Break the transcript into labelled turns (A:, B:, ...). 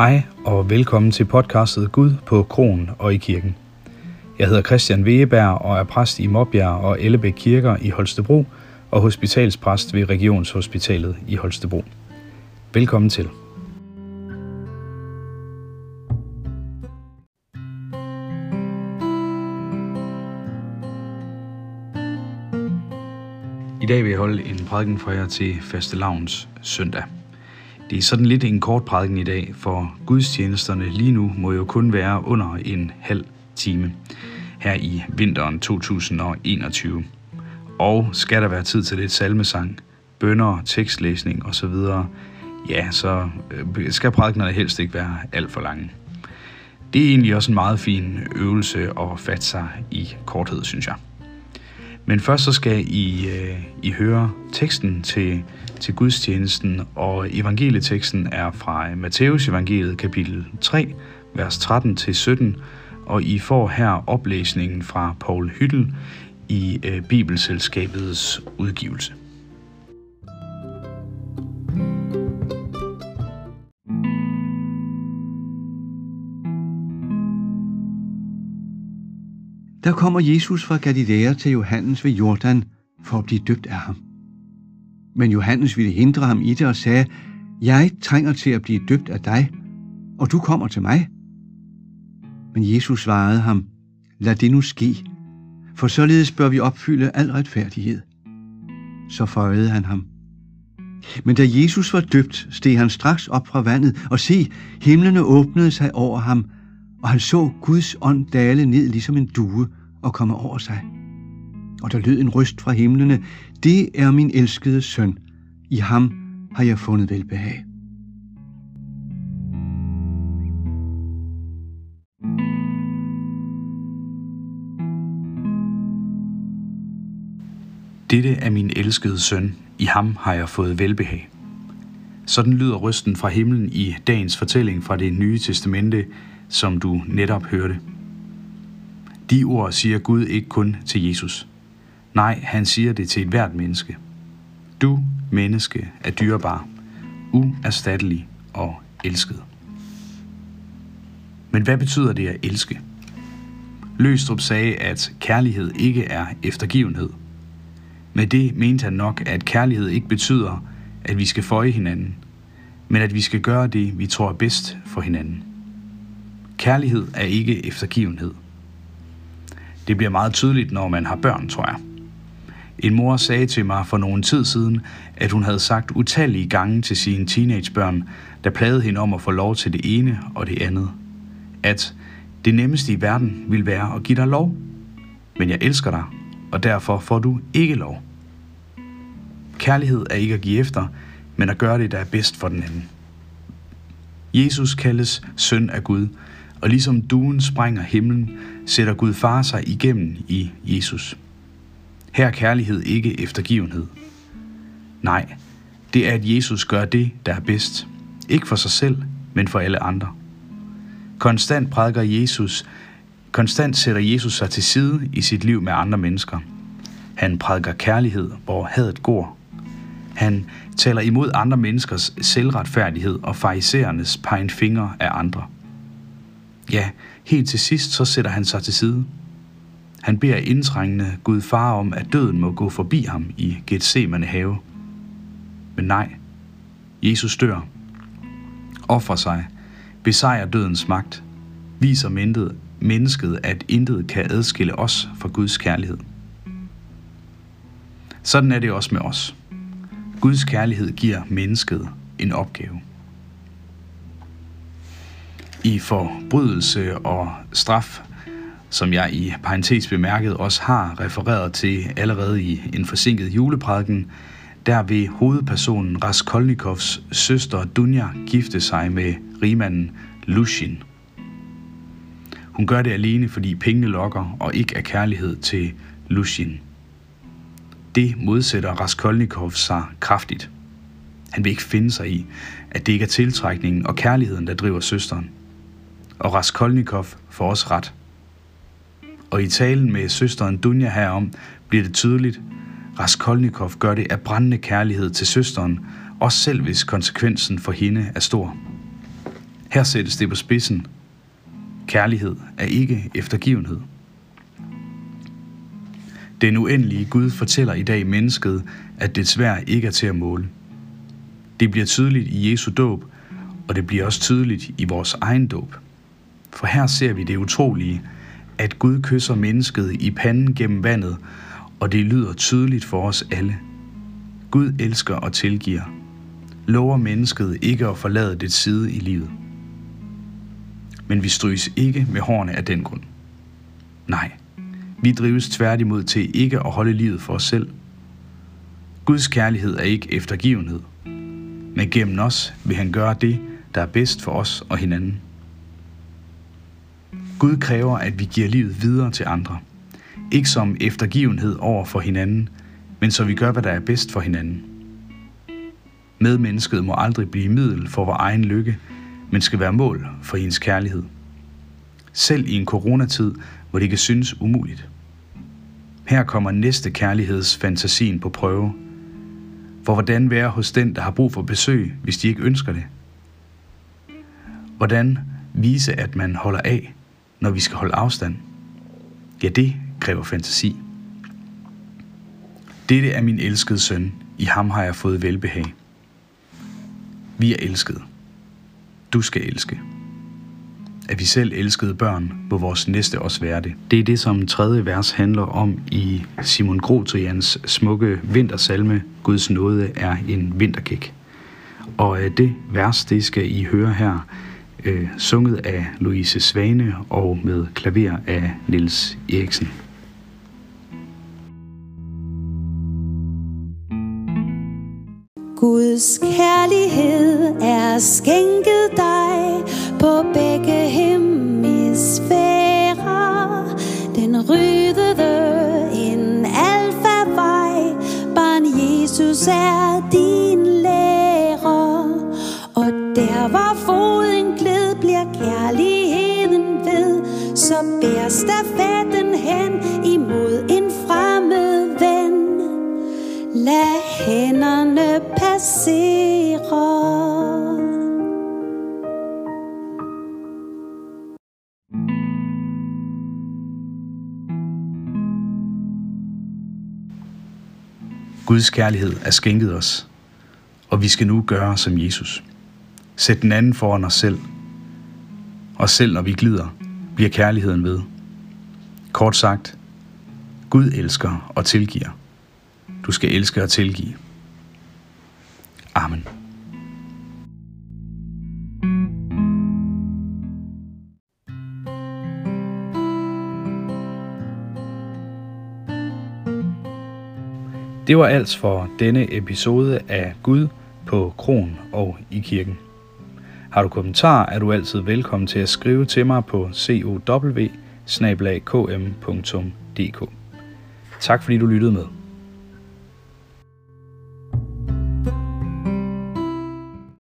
A: Hej og velkommen til podcastet Gud på Kronen og i kirken. Jeg hedder Christian Wegeberg og er præst i Mobjær og Ellebæk Kirker i Holstebro og hospitalspræst ved Regionshospitalet i Holstebro. Velkommen til. I dag vil jeg holde en prædiken for jer til fastelavns søndag. Det er sådan lidt en kort prædiken i dag, for gudstjenesterne lige nu må jo kun være under en halv time her i vinteren 2021. Og skal der være tid til lidt salmesang, bønder, tekstlæsning osv., ja, så øh, skal prædikenerne helst ikke være alt for lange. Det er egentlig også en meget fin øvelse at fatte sig i korthed, synes jeg. Men først så skal I, øh, I høre teksten til, til gudstjenesten, og evangelieteksten er fra øh, Matteus evangeliet kapitel 3, vers 13-17, og I får her oplæsningen fra Paul Hyttel i øh, Bibelselskabets udgivelse.
B: Der kommer Jesus fra Galilea til Johannes ved Jordan for at blive døbt af ham. Men Johannes ville hindre ham i det og sagde, jeg trænger til at blive døbt af dig, og du kommer til mig. Men Jesus svarede ham, lad det nu ske, for således bør vi opfylde al retfærdighed. Så føjede han ham. Men da Jesus var døbt, steg han straks op fra vandet, og se, himlene åbnede sig over ham, og han så Guds ånd dale ned ligesom en due og komme over sig. Og der lød en røst fra himlene, det er min elskede søn, i ham har jeg fundet velbehag.
A: Dette er min elskede søn, i ham har jeg fået velbehag. Sådan lyder røsten fra himlen i dagens fortælling fra det nye testamente, som du netop hørte. De ord siger Gud ikke kun til Jesus. Nej, han siger det til et hvert menneske. Du, menneske, er dyrebar, uerstattelig og elsket. Men hvad betyder det at elske? Løstrup sagde, at kærlighed ikke er eftergivenhed. Med det mente han nok, at kærlighed ikke betyder, at vi skal føje hinanden, men at vi skal gøre det, vi tror er bedst for hinanden. Kærlighed er ikke eftergivenhed. Det bliver meget tydeligt, når man har børn, tror jeg. En mor sagde til mig for nogen tid siden, at hun havde sagt utallige gange til sine teenagebørn, der plagede hende om at få lov til det ene og det andet. At det nemmeste i verden vil være at give dig lov. Men jeg elsker dig, og derfor får du ikke lov. Kærlighed er ikke at give efter, men at gøre det, der er bedst for den anden. Jesus kaldes søn af Gud, og ligesom duen sprænger himlen, sætter Gud far sig igennem i Jesus. Her er kærlighed ikke eftergivenhed. Nej, det er, at Jesus gør det, der er bedst. Ikke for sig selv, men for alle andre. Konstant prædiker Jesus, konstant sætter Jesus sig til side i sit liv med andre mennesker. Han prædiker kærlighed, hvor hadet går. Han taler imod andre menneskers selvretfærdighed og fariserernes pegen fingre af andre. Ja, helt til sidst så sætter han sig til side. Han beder indtrængende Gud far om, at døden må gå forbi ham i Gethsemane have. Men nej, Jesus dør, offrer sig, besejrer dødens magt, viser mindet, mennesket, at intet kan adskille os fra Guds kærlighed. Sådan er det også med os. Guds kærlighed giver mennesket en opgave. I forbrydelse og straf som jeg i parentes bemærket også har refereret til allerede i en forsinket juleprædiken, der vil hovedpersonen Raskolnikovs søster Dunja gifte sig med rigmanden Lushin. Hun gør det alene, fordi pengene lokker og ikke er kærlighed til Lushin. Det modsætter Raskolnikov sig kraftigt. Han vil ikke finde sig i, at det ikke er tiltrækningen og kærligheden, der driver søsteren. Og Raskolnikov får også ret – og i talen med søsteren Dunja herom bliver det tydeligt, Raskolnikov gør det af brændende kærlighed til søsteren, også selv hvis konsekvensen for hende er stor. Her sættes det på spidsen. Kærlighed er ikke eftergivenhed. Den uendelige Gud fortæller i dag mennesket, at det svær ikke er til at måle. Det bliver tydeligt i Jesu dåb, og det bliver også tydeligt i vores egen dåb. For her ser vi det utrolige, at Gud kysser mennesket i panden gennem vandet, og det lyder tydeligt for os alle. Gud elsker og tilgiver. Lover mennesket ikke at forlade det side i livet. Men vi stryges ikke med hårene af den grund. Nej, vi drives tværtimod til ikke at holde livet for os selv. Guds kærlighed er ikke eftergivenhed, men gennem os vil han gøre det, der er bedst for os og hinanden. Gud kræver, at vi giver livet videre til andre. Ikke som eftergivenhed over for hinanden, men så vi gør, hvad der er bedst for hinanden. Medmennesket må aldrig blive middel for vores egen lykke, men skal være mål for hendes kærlighed. Selv i en coronatid, hvor det kan synes umuligt. Her kommer næste kærlighedsfantasien på prøve. For hvordan være hos den, der har brug for besøg, hvis de ikke ønsker det? Hvordan vise, at man holder af, når vi skal holde afstand? Ja, det kræver fantasi. Dette er min elskede søn, i ham har jeg fået velbehag. Vi er elskede. Du skal elske. At vi selv elskede børn, må vores næste også være det. Det er det, som tredje vers handler om i Simon Grotrians smukke vintersalme, Guds nåde er en vinterkæk. Og øh, det vers, det skal I høre her, øh, sunget af Louise Svane og med klaver af Nils Eriksen.
C: Guds kærlighed er skænket dig på begge hemisfærer. Den ryddede en alfa-vej, barn Jesus er din lærer. Og der var fod Lad hænderne passere.
A: Guds kærlighed er skænket os, og vi skal nu gøre som Jesus. Sæt den anden foran os selv. Og selv når vi glider, bliver kærligheden ved. Kort sagt, Gud elsker og tilgiver. Du skal elske og tilgive. Amen. Det var alt for denne episode af Gud på Kron og i kirken. Har du kommentarer, er du altid velkommen til at skrive til mig på cow Tak fordi du lyttede med.